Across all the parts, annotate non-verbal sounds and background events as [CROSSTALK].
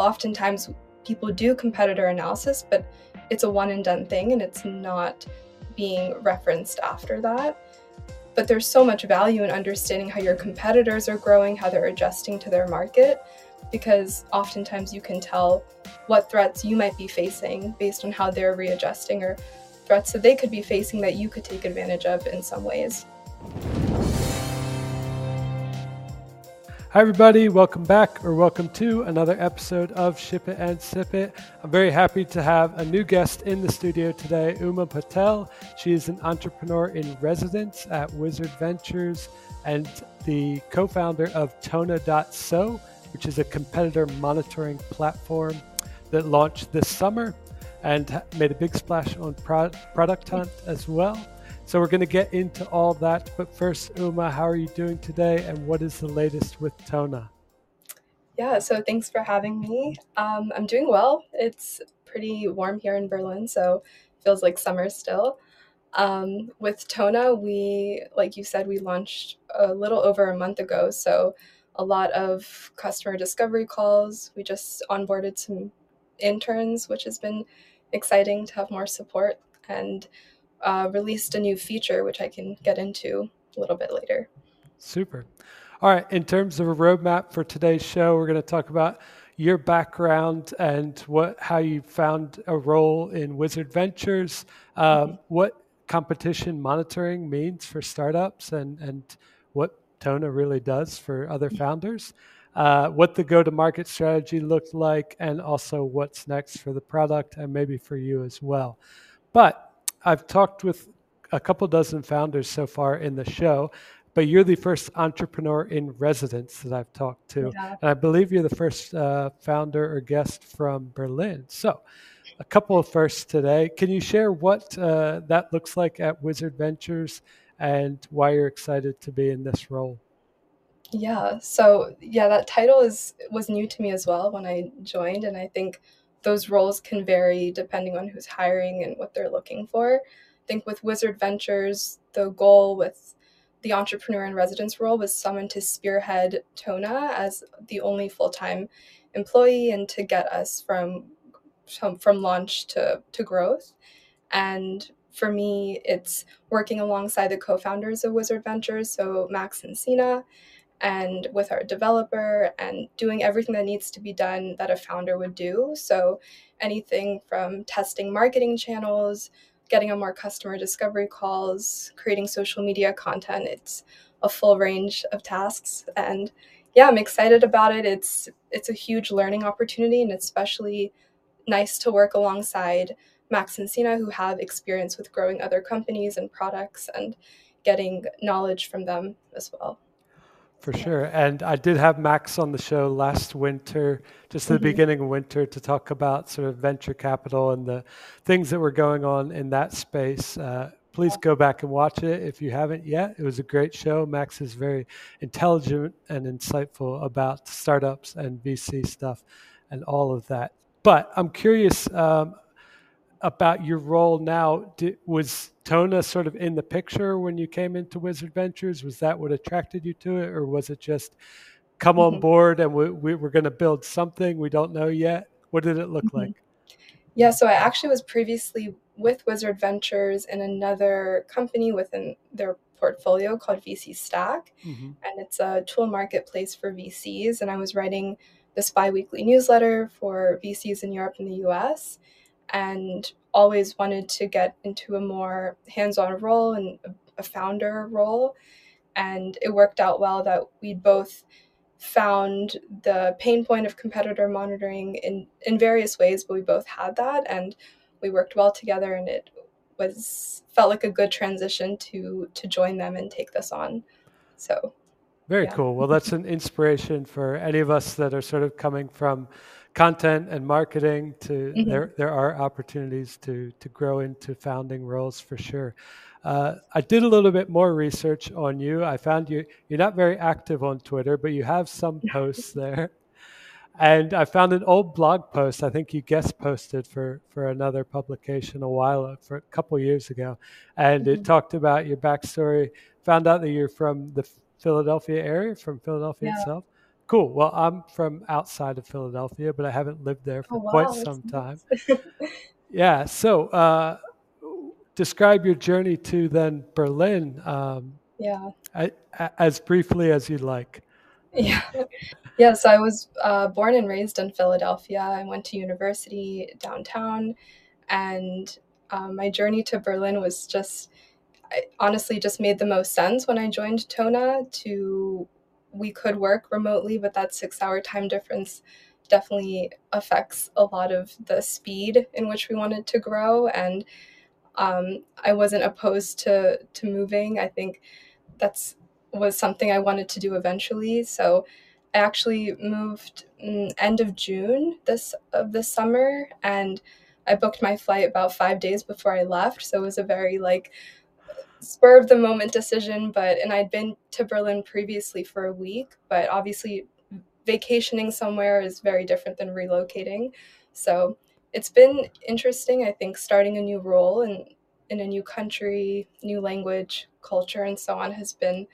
oftentimes people do competitor analysis, but it's a one and done thing and it's not being referenced after that. But there's so much value in understanding how your competitors are growing, how they're adjusting to their market, because oftentimes you can tell what threats you might be facing based on how they're readjusting or threats that they could be facing that you could take advantage of in some ways. Hi, everybody. Welcome back or welcome to another episode of Ship It and Sip It. I'm very happy to have a new guest in the studio today, Uma Patel. She is an entrepreneur in residence at Wizard Ventures and the co founder of Tona.so, which is a competitor monitoring platform that launched this summer and made a big splash on Product Hunt as well. So we're going to get into all that. But first, Uma, how are you doing today? And what is the latest with Tona? Yeah, so thanks for having me. Um, I'm doing well. It's pretty warm here in Berlin, so feels like summer still. Um, with Tona, we, like you said, we launched a little over a month ago. So a lot of customer discovery calls. We just onboarded some interns, which has been exciting to have more support. And uh, released a new feature, which I can get into a little bit later. Super. All right. In terms of a roadmap for today's show, we're going to talk about your background and what how you found a role in Wizard Ventures, um, mm-hmm. what competition monitoring means for startups, and and what Tona really does for other mm-hmm. founders. Uh, what the go-to-market strategy looked like, and also what's next for the product, and maybe for you as well. But I've talked with a couple dozen founders so far in the show, but you're the first entrepreneur in residence that I've talked to. Yeah. And I believe you're the first uh, founder or guest from Berlin. So, a couple of firsts today. Can you share what uh, that looks like at Wizard Ventures and why you're excited to be in this role? Yeah, so yeah, that title is was new to me as well when I joined, and I think those roles can vary depending on who's hiring and what they're looking for. I think with Wizard Ventures, the goal with the entrepreneur in residence role was someone to spearhead Tona as the only full time employee and to get us from from launch to, to growth. And for me, it's working alongside the co founders of Wizard Ventures, so Max and Sina, and with our developer and doing everything that needs to be done that a founder would do. So, anything from testing marketing channels, getting on more customer discovery calls, creating social media content. It's a full range of tasks and yeah, I'm excited about it. It's it's a huge learning opportunity and especially nice to work alongside Max and Sina who have experience with growing other companies and products and getting knowledge from them as well. For sure. And I did have Max on the show last winter, just the mm-hmm. beginning of winter, to talk about sort of venture capital and the things that were going on in that space. Uh, please go back and watch it if you haven't yet. It was a great show. Max is very intelligent and insightful about startups and VC stuff and all of that. But I'm curious um, about your role now. Did, was Tona sort of in the picture when you came into Wizard Ventures? Was that what attracted you to it, or was it just come mm-hmm. on board and we, we, are going to build something we don't know yet? What did it look mm-hmm. like? Yeah, so I actually was previously with Wizard Ventures in another company within their portfolio called VC Stack, mm-hmm. and it's a tool marketplace for VCs. And I was writing this biweekly newsletter for VCs in Europe and the US and always wanted to get into a more hands-on role and a founder role. And it worked out well that we both found the pain point of competitor monitoring in in various ways but we both had that and we worked well together and it was felt like a good transition to to join them and take this on. So very yeah. cool. Well that's an inspiration for any of us that are sort of coming from content and marketing to mm-hmm. there there are opportunities to to grow into founding roles for sure. Uh, I did a little bit more research on you. I found you you're not very active on Twitter, but you have some [LAUGHS] posts there. And I found an old blog post. I think you guest posted for for another publication a while for a couple years ago, and mm-hmm. it talked about your backstory. Found out that you're from the Philadelphia area, from Philadelphia yeah. itself cool. Well, I'm from outside of Philadelphia, but I haven't lived there for Oh quite some time. [LAUGHS] Yeah. So, uh, describe your journey to then Berlin um, Yeah. as briefly as you'd like. [LAUGHS] Yeah. Yeah, so I was uh, born and raised in Philadelphia. I went to university downtown, and um, my journey to Berlin was just, I honestly just made the most sense when I joined Tona to we could work remotely, but that six hour time difference definitely affects a lot of the speed in which we wanted to grow. And um, I wasn't opposed to to moving. I think that's was something I wanted to do eventually. So I actually moved mm, end of June this of this summer, and I booked my flight about five days before I left. So it was a very like spur of the moment decision. But and I'd been to Berlin previously for a week, but obviously vacationing somewhere is very different than relocating. So it's been interesting. I think starting a new role in in a new country, new language, culture, and so on has been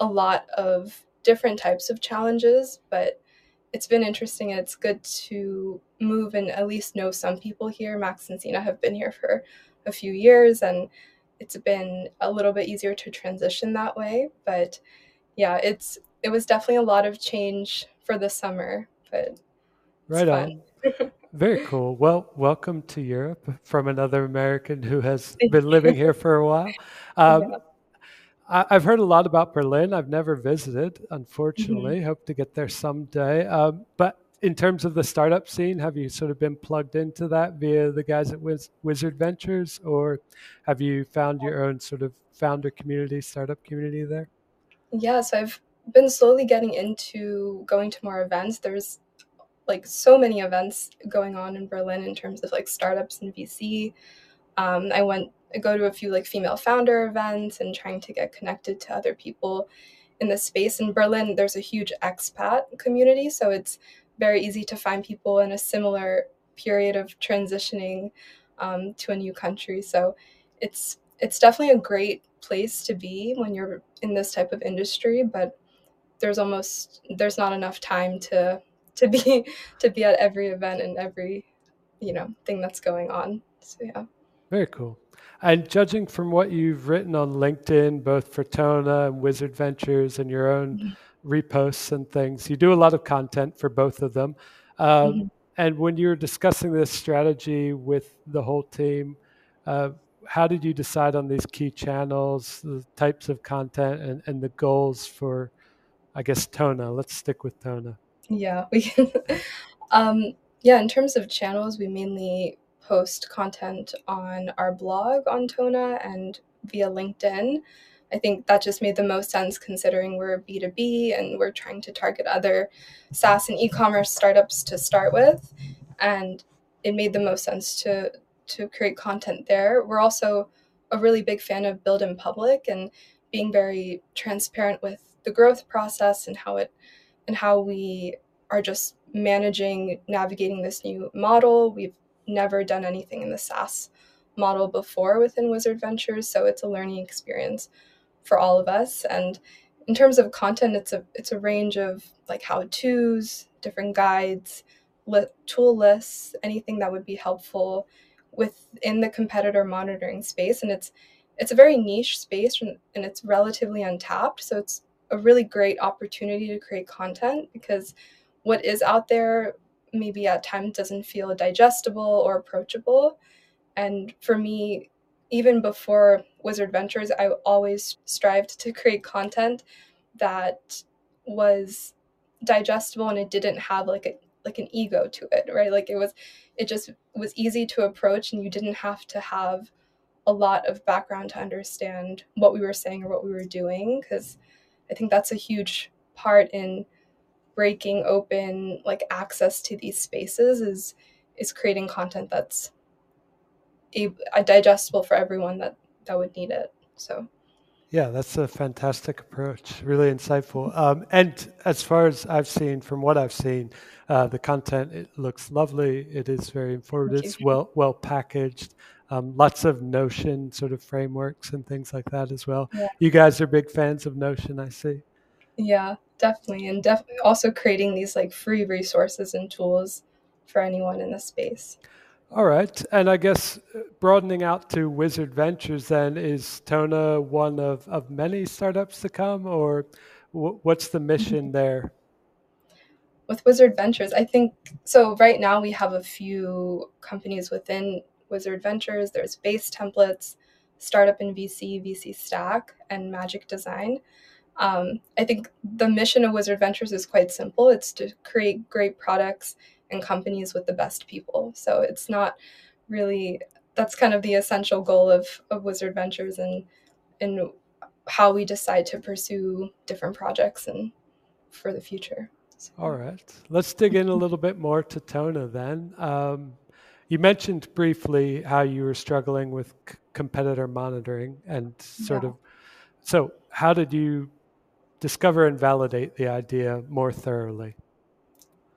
a lot of different types of challenges, but it's been interesting and it's good to move and at least know some people here. Max and Sina have been here for a few years and it's been a little bit easier to transition that way. But yeah, it's it was definitely a lot of change for the summer, but it's Right fun. on. [LAUGHS] Very cool. Well, welcome to Europe from another American who has been living here for a while. [LAUGHS] Yeah. Um, I, I've heard a lot about Berlin. I've never visited, unfortunately. Hope to get there someday. Um, but in terms of the startup scene, have you sort of been plugged into that via the guys at Wiz- Wizard Ventures, or have you found your own sort of founder community, startup community there? Yeah, so I've been slowly getting into going to more events. There's like so many events going on in Berlin in terms of like startups and VC. Um, I went I go to a few like female founder events and trying to get connected to other people in this space. In Berlin, there's a huge expat community, so it's very easy to find people in a similar period of transitioning um, to a new country. So it's it's definitely a great place to be when you're in this type of industry, but there's almost there's not enough time to to be [LAUGHS] to be at every event and every you know thing that's going on. So yeah. Very cool. And judging from what you've written on LinkedIn, both for Tona and Wizard Ventures and your own Mhm. Reposts and things, you do a lot of content for both of them. Um, Mhm. and when you were discussing this strategy with the whole team, uh, how did you decide on these key channels, the types of content, and, and the goals for, I guess, Tona? Let's stick with Tona. Yeah, we [LAUGHS] can. um, yeah, in terms of channels, we mainly post content on our blog on Tona and via LinkedIn. I think that just made the most sense considering we're B2B and we're trying to target other SaaS and e-commerce startups to start with. And it made the most sense to to create content there. We're also a really big fan of build in public and being very transparent with the growth process and how it and how we are just managing navigating this new model. We've never done anything in the SaaS model before within Wizard Ventures, so it's a learning experience for all of us. And in terms of content, it's a it's a range of like how tos, different guides, li- tool lists, anything that would be helpful within the competitor monitoring space. And it's it's a very niche space and, and it's relatively untapped. So it's a really great opportunity to create content because what is out there maybe at times doesn't feel digestible or approachable. And for me, even before Wizard Ventures, I always strived to create content that was digestible and it didn't have like a like an ego to it, right? Like it was it just was easy to approach and you didn't have to have a lot of background to understand what we were saying or what we were doing because I think that's a huge part in breaking open like access to these spaces is is creating content that's digestible for everyone that that would need it. So Yeah, that's a fantastic approach. Really insightful. Um, and as far as I've seen, from what I've seen, uh, the content it looks lovely. It is very informative. It's well well packaged. Um, lots of Notion sort of frameworks and things like that as well. Yeah. You guys are big fans of Notion, I see. Yeah, definitely. And def- also creating these like free resources and tools for anyone in the space. All right. And I guess uh, broadening out to Wizard Ventures then, is Tona one of, of many startups to come, or w- what's the mission [LAUGHS] there? With Wizard Ventures, I think so. Right now, we have a few companies within Wizard Ventures. There's Base Templates, Startup and VC, VC Stack, and Magic Design. Um, I think the mission of Wizard Ventures is quite simple it's to create great products and companies with the best people. So it's not really that's kind of the essential goal of, of Wizard Ventures and and how we decide to pursue different projects and for the future. So. All right, let's dig in a little bit more to Tona then. Um, you mentioned briefly how you were struggling with c- competitor monitoring and sort yeah. of. So, how did you discover and validate the idea more thoroughly?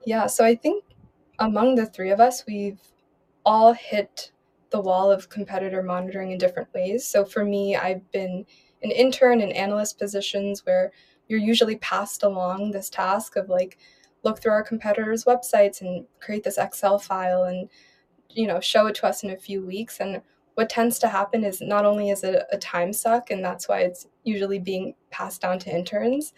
Yeah, so I think among the three of us, we've all hit the wall of competitor monitoring in different ways. So for me, I've been an intern in analyst positions where you're usually passed along this task of like look through our competitors' websites and create this Excel file and you know show it to us in a few weeks. And what tends to happen is not only is it a time suck, and that's why it's usually being passed down to interns,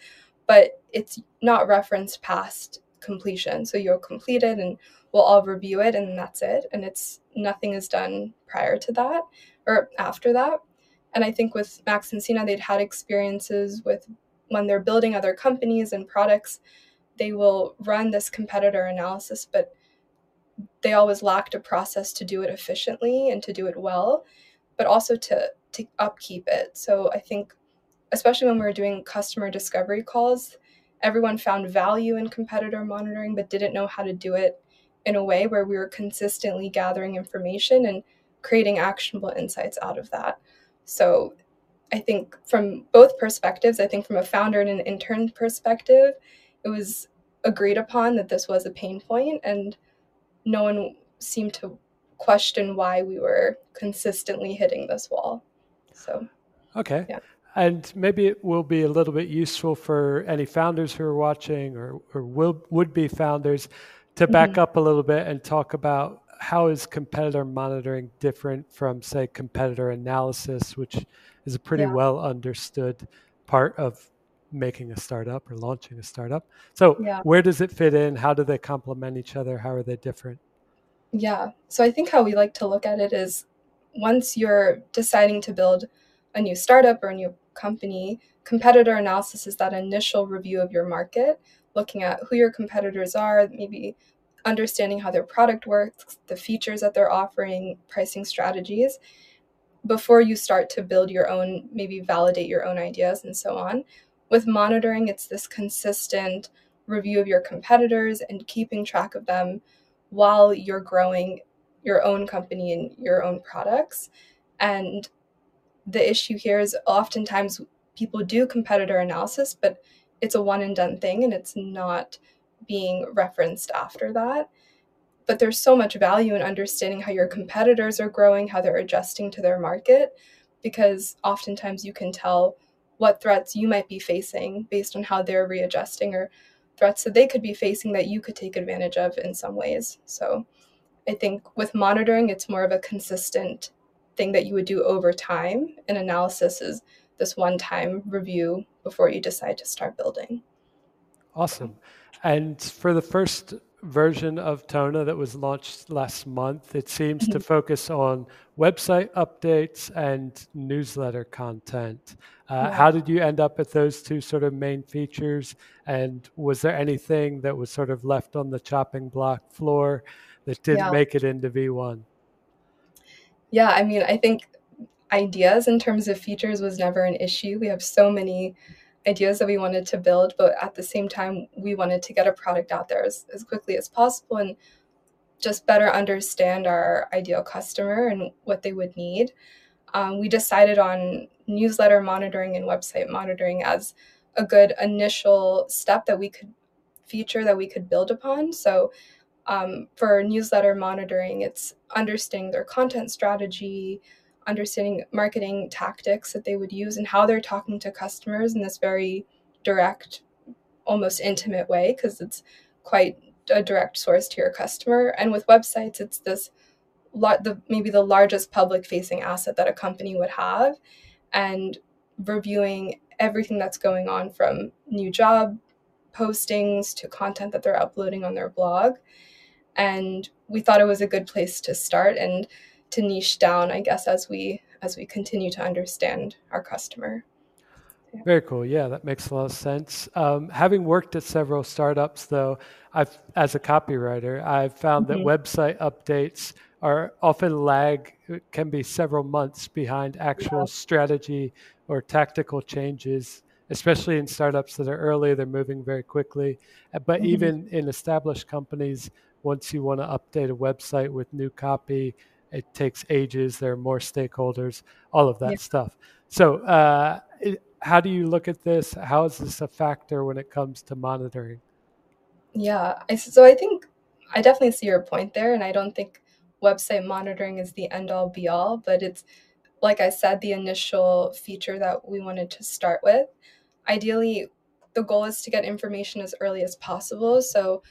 but it's not referenced past completion. So you'll complete it and we'll all review it and that's it. And it's nothing is done prior to that or after that. And I think with Max and Sina, they'd had experiences with when they're building other companies and products, they will run this competitor analysis, but they always lacked a process to do it efficiently and to do it well, but also to to upkeep it. So I think especially when we were doing customer discovery calls, everyone found value in competitor monitoring but didn't know how to do it in a way where we were consistently gathering information and creating actionable insights out of that. So I think from both perspectives, I think from a founder and an intern perspective, it was agreed upon that this was a pain point and no one seemed to question why we were consistently hitting this wall. So Okay. Yeah. And maybe it will be a little bit useful for any founders who are watching or, or will, would be founders to back mm-hmm. up a little bit and talk about how is competitor monitoring different from, say, competitor analysis, which is a pretty yeah. well understood part of making a startup or launching a startup. So, yeah. where does it fit in? How do they complement each other? How are they different? Yeah. So, I think how we like to look at it is once you're deciding to build a new startup or a new company, competitor analysis is that initial review of your market, looking at who your competitors are, maybe understanding how their product works, the features that they're offering, pricing strategies, before you start to build your own, maybe validate your own ideas and so on. With monitoring, it's this consistent review of your competitors and keeping track of them while you're growing your own company and your own products. And the issue here is oftentimes people do competitor analysis, but it's a one and done thing and it's not being referenced after that. But there's so much value in understanding how your competitors are growing, how they're adjusting to their market, because oftentimes you can tell what threats you might be facing based on how they're readjusting or threats that they could be facing that you could take advantage of in some ways. So I think with monitoring, it's more of a consistent thing that you would do over time. in analysis is this one time review before you decide to start building. Awesome. And for the first version of Tona that was launched last month, it seems mm-hmm. to focus on website updates and newsletter content. Uh, yeah. How did you end up at those two sort of main features? And was there anything that was sort of left on the chopping block floor that didn't yeah. make it into V1? Yeah, I mean, I think ideas in terms of features was never an issue. We have so many ideas that we wanted to build, but at the same time, we wanted to get a product out there as, as quickly as possible and just better understand our ideal customer and what they would need. Um, we decided on newsletter monitoring and website monitoring as a good initial step that we could feature that we could build upon. So um, for newsletter monitoring, it's understanding their content strategy, understanding marketing tactics that they would use, and how they're talking to customers in this very direct almost intimate way because it's quite a direct source to your customer. And with websites, it's this the maybe the largest public facing asset that a company would have and reviewing everything that's going on from new job postings to content that they're uploading on their blog and we thought it was a good place to start and to niche down i guess as we as we continue to understand our customer yeah. very cool yeah that makes a lot of sense um, having worked at several startups though i've as a copywriter i've found mm-hmm. that website updates are often lag can be several months behind actual yeah. strategy or tactical changes especially in startups that are early they're moving very quickly but mm-hmm. even in established companies once you want to update a website with new copy, it takes ages. There are more stakeholders, all of that yeah. stuff. So, uh, it, how do you look at this? How is this a factor when it comes to monitoring? Yeah, I, so I think I definitely see your point there, and I don't think website monitoring is the end all be all, but it's like I said, the initial feature that we wanted to start with. Ideally, the goal is to get information as early as possible. So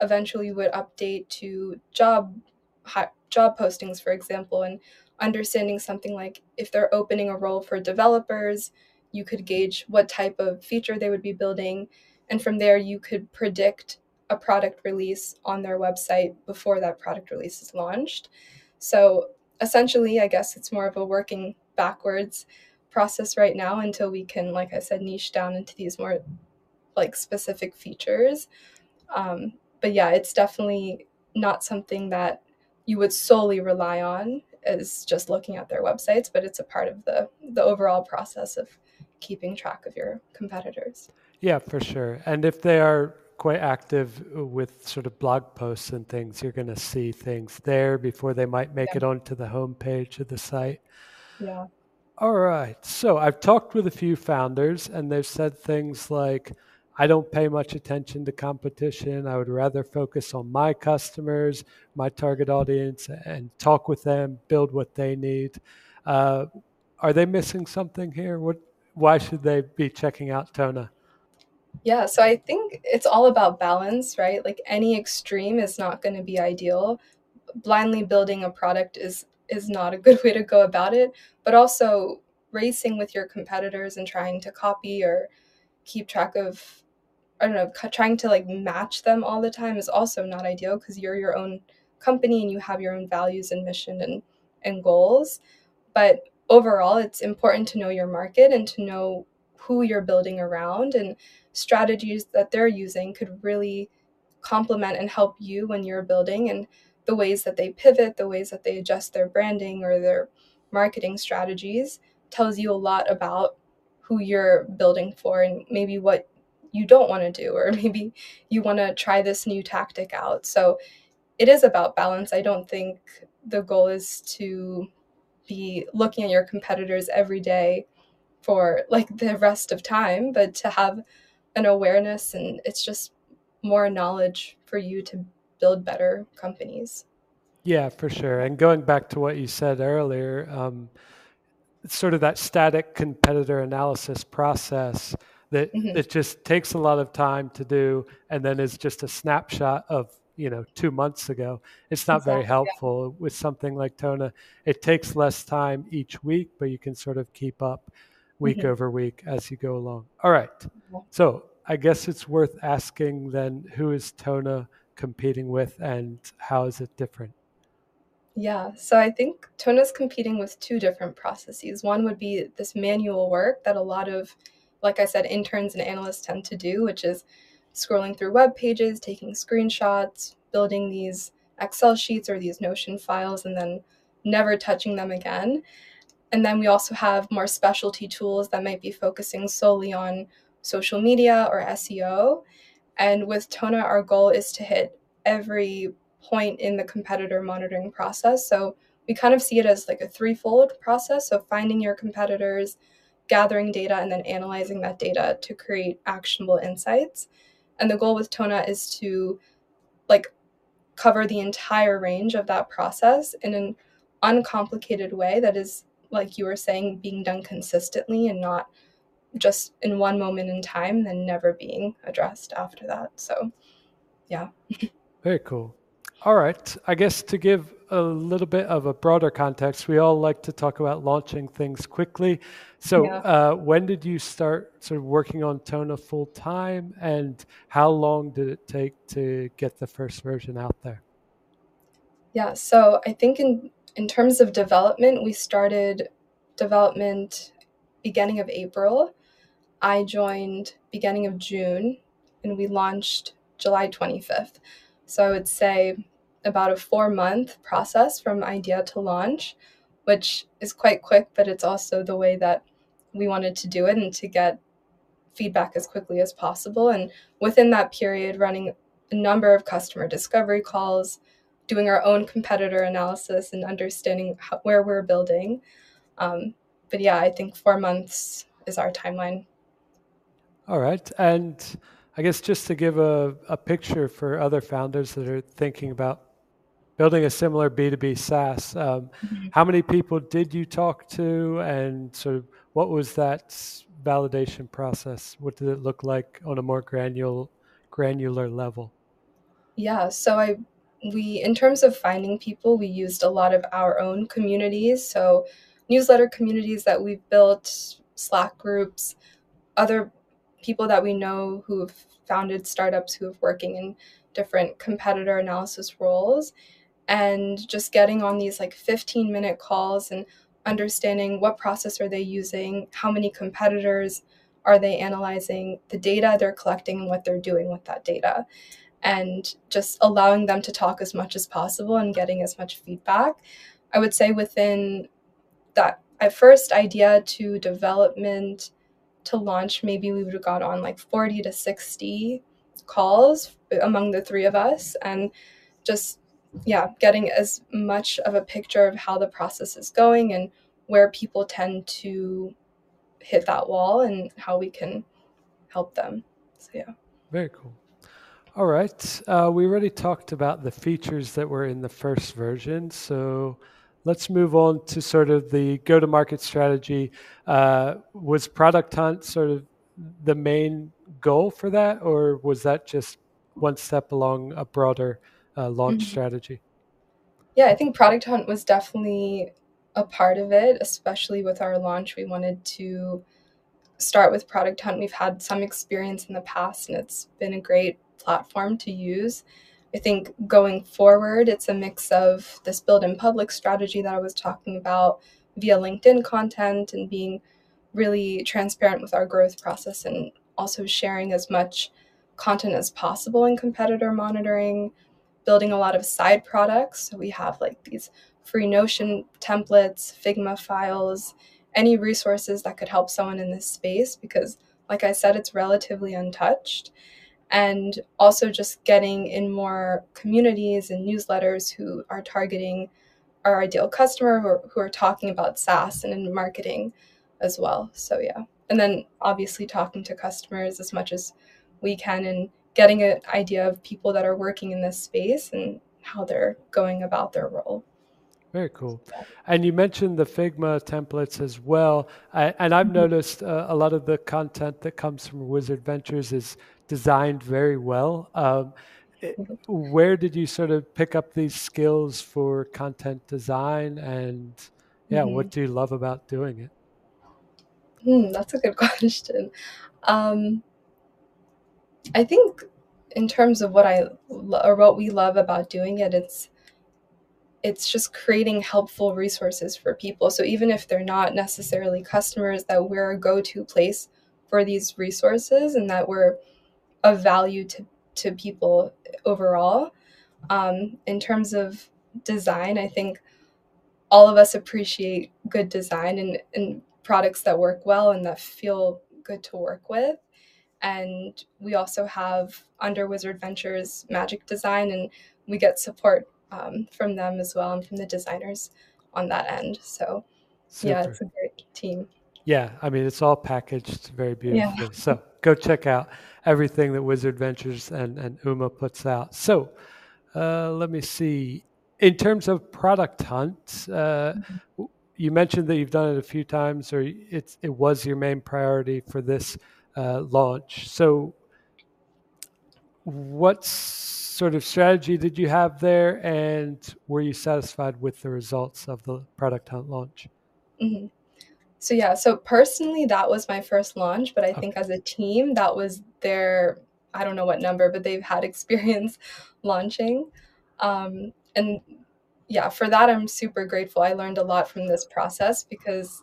eventually would update to job job postings, for example, and understanding something like if they're opening a role for developers, you could gauge what type of feature they would be building, and from there you could predict a product release on their website before that product release is launched. So essentially, I guess it's more of a working backwards process right now until we can, like I said, niche down into these more like specific features. Um, but yeah, it's definitely not something that you would solely rely on as just looking at their websites, but it's a part of the the overall process of keeping track of your competitors. Yeah, for sure. And if they are quite active with sort of blog posts and things, you're going to see things there before they might make yeah. it onto the homepage of the site. Yeah. All right. So I've talked with a few founders, and they've said things like, I don't pay much attention to competition. I would rather focus on my customers, my target audience, and talk with them, build what they need. Uh, are they missing something here? What? Why should they be checking out Tona? Yeah, so I think it's all about balance, right? Like any extreme is not going to be ideal. Blindly building a product is is not a [LAUGHS] good way to go about it, but also racing with your competitors and trying to copy or keep track of I don't know, trying to like match them all the time is also not ideal because you're your own company and you have your own values and mission and, and goals. But overall, it's important to know your market and to know who you're building around and strategies that they're using could really complement and help you when you're building and the ways that they pivot, the ways that they adjust their branding or their marketing strategies tells you a lot about who you're building for and maybe what you don't want to do, or [LAUGHS] maybe you want to try this new tactic out. So it is about balance. I don't think the goal is to be looking at your competitors every day for like the rest of time, but to have an awareness and it's just more knowledge for you to build better companies. Yeah, for sure. And going back to what you said earlier, um, sort of that static competitor analysis process that mm-hmm. it just takes a lot of time to do and then is just a snapshot of you know two months ago it's not exactly, very helpful yeah. with something like tona it takes less time each week but you can sort of keep up week mm-hmm. over week as you go along all right so i guess it's worth asking then who is tona competing with and how is it different yeah, so I think Tona's competing with two different processes. One would be this manual work that a lot of like I said, interns and analysts tend to do, which is scrolling through web pages, taking screenshots, building these Excel sheets or these Notion files, and then never touching them again. And then we also have more specialty tools that might be focusing solely on social media or SEO. And with Tona, our goal is to hit every point in the competitor monitoring process. So we kind of see it as like a threefold process. So finding your competitors, gathering data and then analyzing that data to create actionable insights. And the goal with Tona is to like cover the entire range of that process in an uncomplicated way that is like you were saying being done consistently and not just in one moment in time, then never being addressed after that. So, yeah. [LAUGHS] Very cool. All right. I guess to give a little bit of a broader context, we all like to talk about launching things quickly. So, yeah. uh, when did you start sort of working on Tona full time, and how long did it take to get the first version out there? Yeah. So, I think in in terms of development, we started development beginning of April. I joined beginning of June, and we launched July 25th. So I would say about a four month process from idea to launch, which is quite quick, but it's also the way that we wanted to do it and to get feedback as quickly as possible. And within that period, running a number of customer discovery calls, doing our own competitor analysis, and understanding how, where we're building. Um, but yeah, I think four months is our timeline. All right. And I guess just to give a, a picture for other founders that are thinking about building a similar B2B SaaS, um, mm-hmm. how many people did you talk to and sort of what was that validation process? What did it look like on a more granular granular level? Yeah, so I we in terms of finding people, we used a lot of our own communities. So newsletter communities that we've built, Slack groups, other people that we know who've founded startups who have working in different competitor analysis roles and just getting on these like 15 minute calls and understanding what process are they using how many competitors are they analyzing the data they're collecting and what they're doing with that data. And just allowing them to talk as much as possible and getting as much feedback. I would say within that at first idea to development to launch, maybe we would have got on like 40 to 60 calls among the three of us and just, yeah, getting as much of a picture of how the process is going and where people tend to hit that wall and how we can help them. So, yeah. Very cool. All right. Uh, we already talked about the features that were in the first version. So, let's move on to sort of the go to market strategy. Uh, was Product Hunt sort of the main goal for that, or was that just one step along a broader uh, launch mm-hmm. strategy? Yeah, I think Product Hunt was definitely a part of it, especially with our launch. We wanted to start with Product Hunt. We've had some experience in the past, and it's been a great platform to use. I think going forward, it's a mix of this build in public strategy that I was talking about via LinkedIn content and being really transparent with our growth process and also sharing as much content as possible in competitor monitoring, building a lot of side products. So we have like these free Notion templates, Figma files, any resources that could help someone in this space because, like I said, it's relatively untouched and also just getting in more communities and newsletters who are targeting our ideal customer who are, who are talking about SaaS and in marketing as well. So, yeah. And then obviously talking to customers as much as we can and getting an idea of people that are working in this space and how they're going about their role. Very cool. And you mentioned the Figma templates as well. I, and I've mm-hmm. noticed uh, a lot of the content that comes from Wizard Ventures is designed very well. Um, where did you sort of pick up these skills for content design and yeah mm-hmm. what do you love about doing it mm, that's a good [LAUGHS] question um, i think in terms of what i or what we love about doing it it's it's just creating helpful resources for people so even if they're not necessarily customers that we're a go-to place for these resources and that we're of value to, to people overall. Um, in terms of design, I think all of us appreciate good design and, and products that work well and that feel good to work with. And we also have under Wizard Ventures Magic Design, and we get support um, from them as well and from the designers on that end. So, Super. yeah, it's a great team. Yeah, I mean, it's all packaged very beautifully. Yeah. So go check out everything that Wizard Ventures and, and Uma puts out. So uh, let me see. In terms of product hunt, uh, mm-hmm. you mentioned that you've done it a few times, or it's it was your main priority for this uh, launch. So, what sort of strategy did you have there, and were you satisfied with the results of the product hunt launch? Mm-hmm. So yeah, so personally, that was my first launch, but I okay. think as a team, that was their I don't know what number, but they've had [LAUGHS] experience launching. Um, and yeah, for that, I'm super grateful. I learned a lot from this process because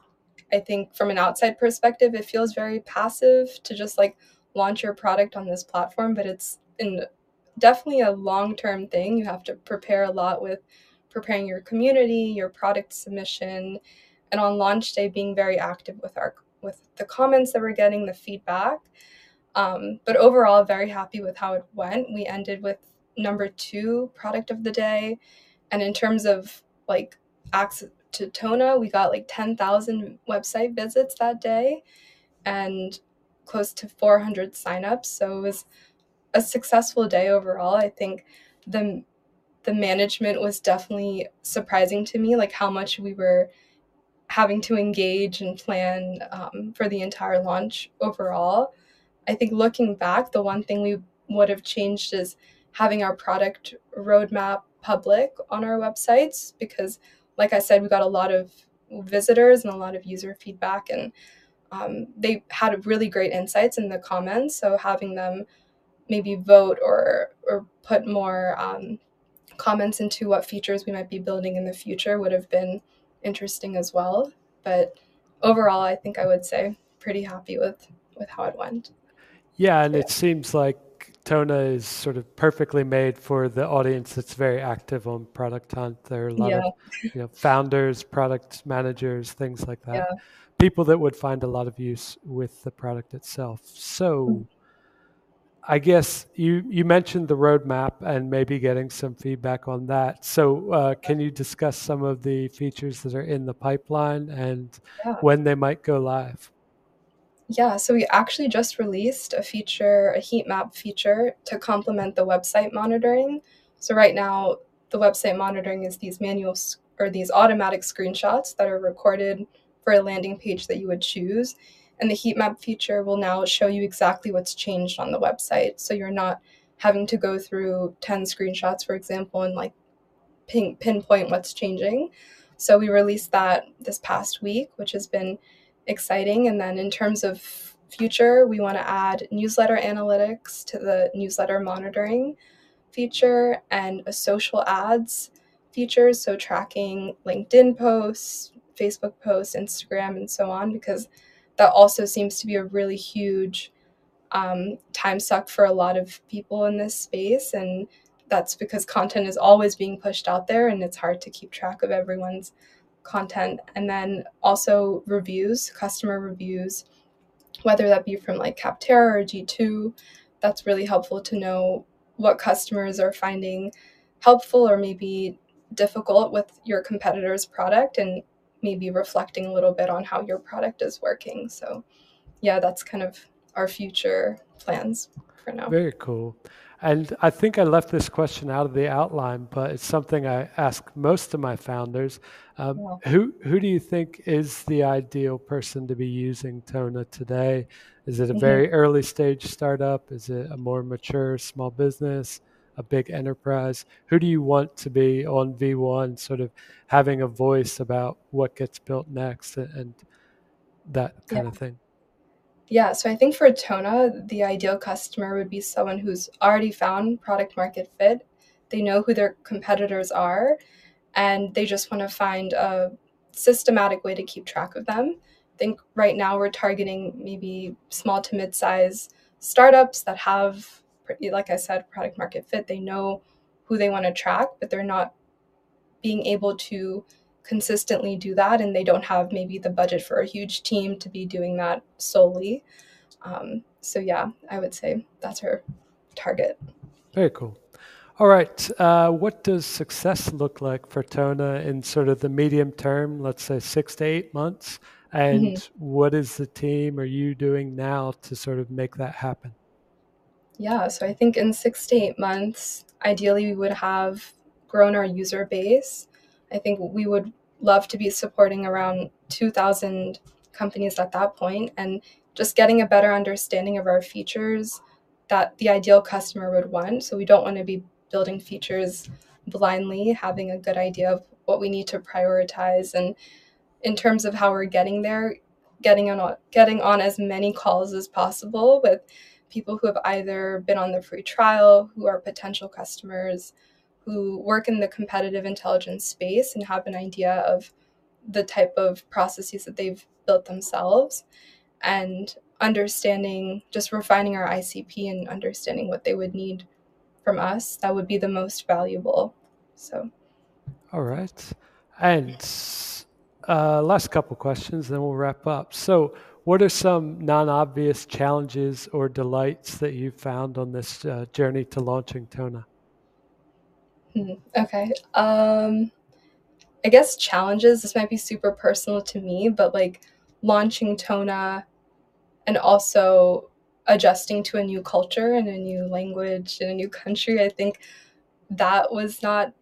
I think from an outside perspective, it feels very passive to just like launch your product on this platform, but it's in definitely a long term thing. You have to prepare a lot with preparing your community, your product submission, and on launch day being very active with our with the comments that we're getting, the feedback. Um, but overall, very happy with how it went. We ended with number two product of the day. And in terms of like access to Tona, we got like 10,000 website visits that day and close to 400 signups. So it was a successful day overall. I think the the management was definitely surprising to me, like how much we were having to engage and plan um, for the entire launch overall. I think looking back, the one thing we would have changed is having our product roadmap public on our websites because, like I said, we got a lot of visitors and a lot of user feedback, and um, they had really great insights in the comments. So having them maybe vote or or put more um, comments into what features we might be building in the future would have been interesting as well. But overall, I think I would say pretty happy with with how it went. Yeah, and it seems like Tona is sort of perfectly made for the audience that's very active on Product Hunt. There are a lot yeah. of you know, founders, product managers, things like that. Yeah. People that would find a lot of use with the product itself. So, mm-hmm. I guess you you mentioned the roadmap and maybe getting some feedback on that. So, uh, can you discuss some of the features that are in the pipeline and yeah. when they might go live? Yeah, so we actually just released a feature, a heat map feature to complement the website monitoring. So right now, the website monitoring is these manual or these automatic screenshots that are recorded for a landing page that you would choose. And the heat map feature will now show you exactly what's changed on the website. So you're not having to go through 10 screenshots, for example, and like pin- pinpoint what's changing. So we released that this past week, which has been exciting. And then in terms of future, we want to add newsletter analytics to the newsletter monitoring feature and a social ads feature. So tracking LinkedIn posts, Facebook posts, Instagram, and so on, because that also seems to be a really huge um, time suck for a lot of people in this space. And that's because content is always being pushed out there and it's hard to keep track of everyone's content and then also reviews, customer reviews, whether that be from like Capterra or G2. That's really helpful to know what customers are finding helpful or maybe difficult with your competitor's product and maybe reflecting a little bit on how your product is working. So, yeah, that's kind of our future plans for now. Very cool. And I think I left this question out of the outline, but it's something I ask most of my founders. Um, yeah. Who who do you think is the ideal person to be using Tona today? Is it a mm-hmm. very early stage startup? Is it a more mature small business? A big enterprise? Who do you want to be on V1, sort of having a voice about what gets built next and, and that kind yeah. of thing? Yeah, so I think for Tona, the ideal customer would be someone who's already found product market fit. They know who their competitors are, and they just want to find a systematic way to keep track of them. I think right now we're targeting maybe small to mid size startups that have, like I said, product market fit. They know who they want to track, but they're not being able to consistently do that and they don't have maybe the budget for a huge team to be doing that solely. Um, so yeah i would say that's her target. Very cool. All right uh, what does success look like for tona in sort of the medium term let's say six to eight months? And mm-hmm. what is the team are you doing now to sort of make that happen? Yeah so i think in six to eight months ideally we would have grown our user base I think we would love to be supporting around 2,000 companies at that point and just getting a better understanding of our features that the ideal customer would want. So we don't want to be building features blindly, having a good idea of what we need to prioritize and in terms of how we're getting there, getting on getting on as many calls as possible with people who have either been on the free trial, who are potential customers, who work in the competitive intelligence space and have an idea of the type of processes that they've built themselves and understanding just refining our ICP and understanding what they would need from us that would be the most valuable. So. All right. And uh, last couple questions then we'll wrap up. So what are some non-obvious challenges or delights that you've found on this uh, journey to launching tona hmm, okay um I guess challenges, this might be super personal to me, but like launching Tona and also adjusting to a new culture and a new language in a new country, I think that was not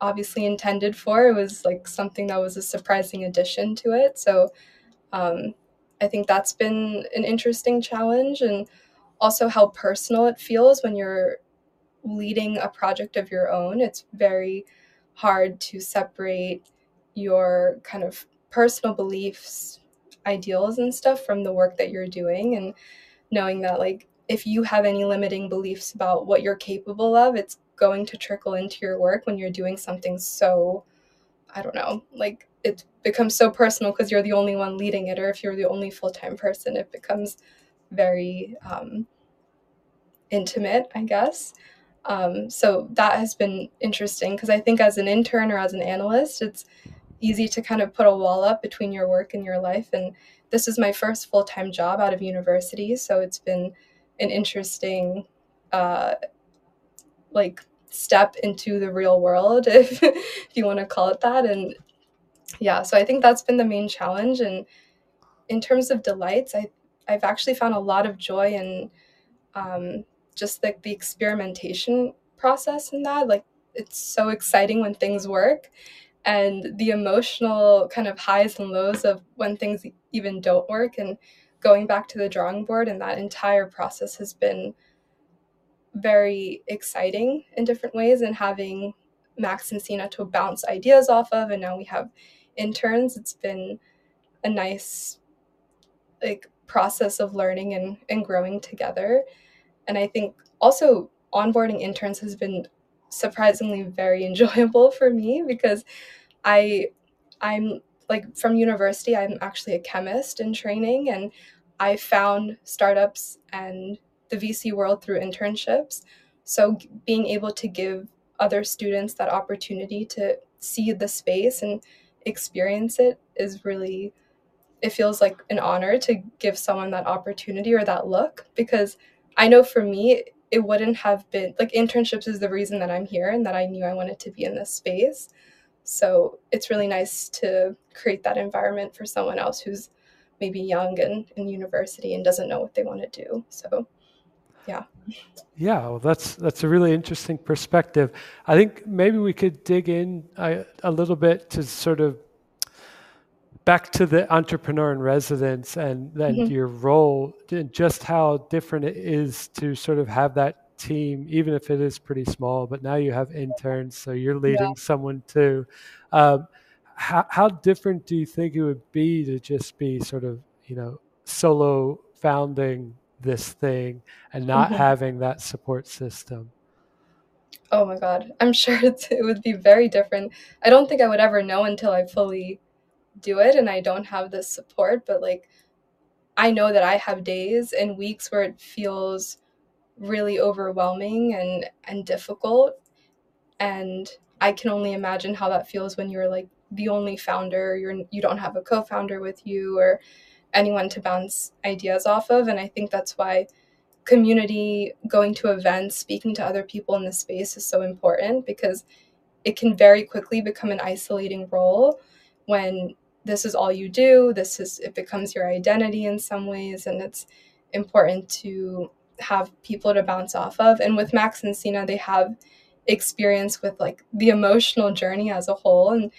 obviously intended for. It was like something that was a surprising addition to it. So um, I think that's been an interesting challenge and also how personal it feels when you're leading a project of your own. It's very hard to separate your kind of personal beliefs, ideals, and stuff from the work that you're doing. And knowing that, like, if you have any limiting beliefs about what you're capable of, it's going to trickle into your work when you're doing something so, I don't know, like it becomes so personal because you're the only one leading it, or if you're the only full time person, it becomes very um, intimate, I guess. Um, so that has been interesting because I think as an intern or as an analyst, it's easy to kind of put a wall up between your work and your life. And this is my first full time job out of university, so it's been an interesting, uh, like step into the real world, [LAUGHS] if if you want to call it that. And yeah, so I think that's been the main challenge. And in terms of delights, I I've actually found a lot of joy in um, just like the experimentation process in that like it's so exciting when things work. And the emotional kind of highs and lows of when things even don't work and going back to the drawing board and that entire process has been very exciting in different ways and having max and Sina to bounce ideas off of and now we have interns it's been a nice like process of learning and, and growing together and I think also onboarding interns has been surprisingly very [LAUGHS] enjoyable for me because I I'm like from university I'm actually a chemist in training and I found startups and the VC world through internships. So being able to give other students that opportunity to see the space and experience it is really it feels like an honor to give someone that opportunity or that look because I know for me, it wouldn't have been like internships is the reason that I'm here and that I knew I wanted to be in this space. So it's really nice to create that environment for someone else who's maybe young and in university and doesn't know what they want to do. So yeah. Yeah, well, that's that's a really interesting perspective. I think maybe we could dig in a, a little bit to sort of back to the entrepreneur in residence and then mm-hmm. your role and just how different it is to sort of have that team even if it is pretty small but now you have interns so you're leading yeah. someone too um, how, how different do you think it would be to just be sort of you know solo founding this thing and not mm-hmm. having that support system oh my god i'm [LAUGHS] sure it would be very different i don't think i would ever know until i fully do it and I don't have the support, but like I know that I have days and weeks where it feels really overwhelming and and difficult. And I can only imagine how that feels when you're like the only founder, you're you don't have a co-founder with you or anyone to bounce ideas off of. And I think that's why community going to events, speaking to other people in the space is so important because it can very quickly become an isolating role when this is all you do this is it becomes your identity in some ways and it's important to have people to bounce off of and with max and Sina they have experience with like the emotional journey as a whole and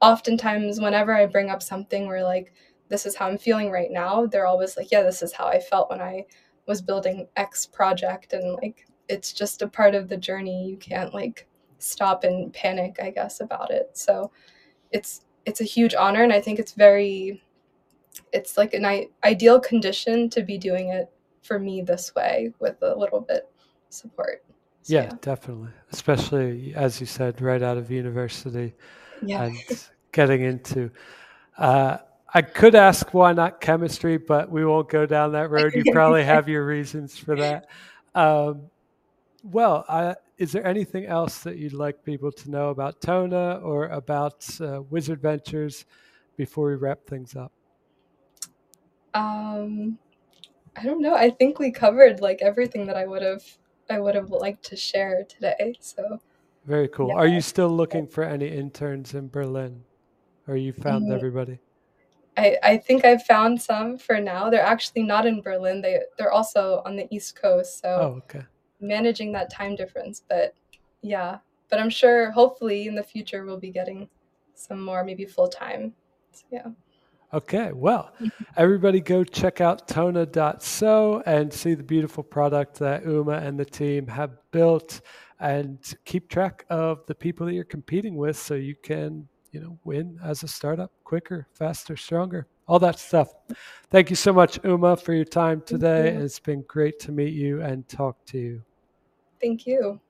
oftentimes whenever I bring up something where like this is how I'm feeling right now, they're always like, yeah, this is how I felt when I was building X project and like it's just a part of the journey. You can't like stop and panic, I guess, about it. So it's it's a huge honor and I think it's very it's like an I- ideal condition to be doing it for me this way with a little bit support. So, yeah, yeah, definitely. Especially as you said, right out of university yeah. and [LAUGHS] getting into uh, I could ask why not chemistry, but we won't go down that road. You probably have your reasons for that. [LAUGHS] Um, well, I, is there anything else that you'd like people to know about Tona or about uh, Wizard Ventures before we wrap things up? Um, I don't know. I think we covered like everything that I would have I would have liked to share today. So very cool. Yeah. Are you still looking for any interns in Berlin, or you found mm-hmm. everybody? I, I think I've found some for now. They're actually not in Berlin. They they're also on the East Coast. So oh, okay. Managing that time difference. But yeah. But I'm sure hopefully in the future we'll be getting some more, maybe full time. So, yeah. Okay, well, [LAUGHS] everybody go check out Tona.so and see the beautiful product that Uma and the team have built and keep track of the people that you're competing with so you can you know, win as a startup quicker, faster, stronger, all that stuff. Thank you so much, Uma, for your time today. It's been great to meet you and talk to you. Thank you.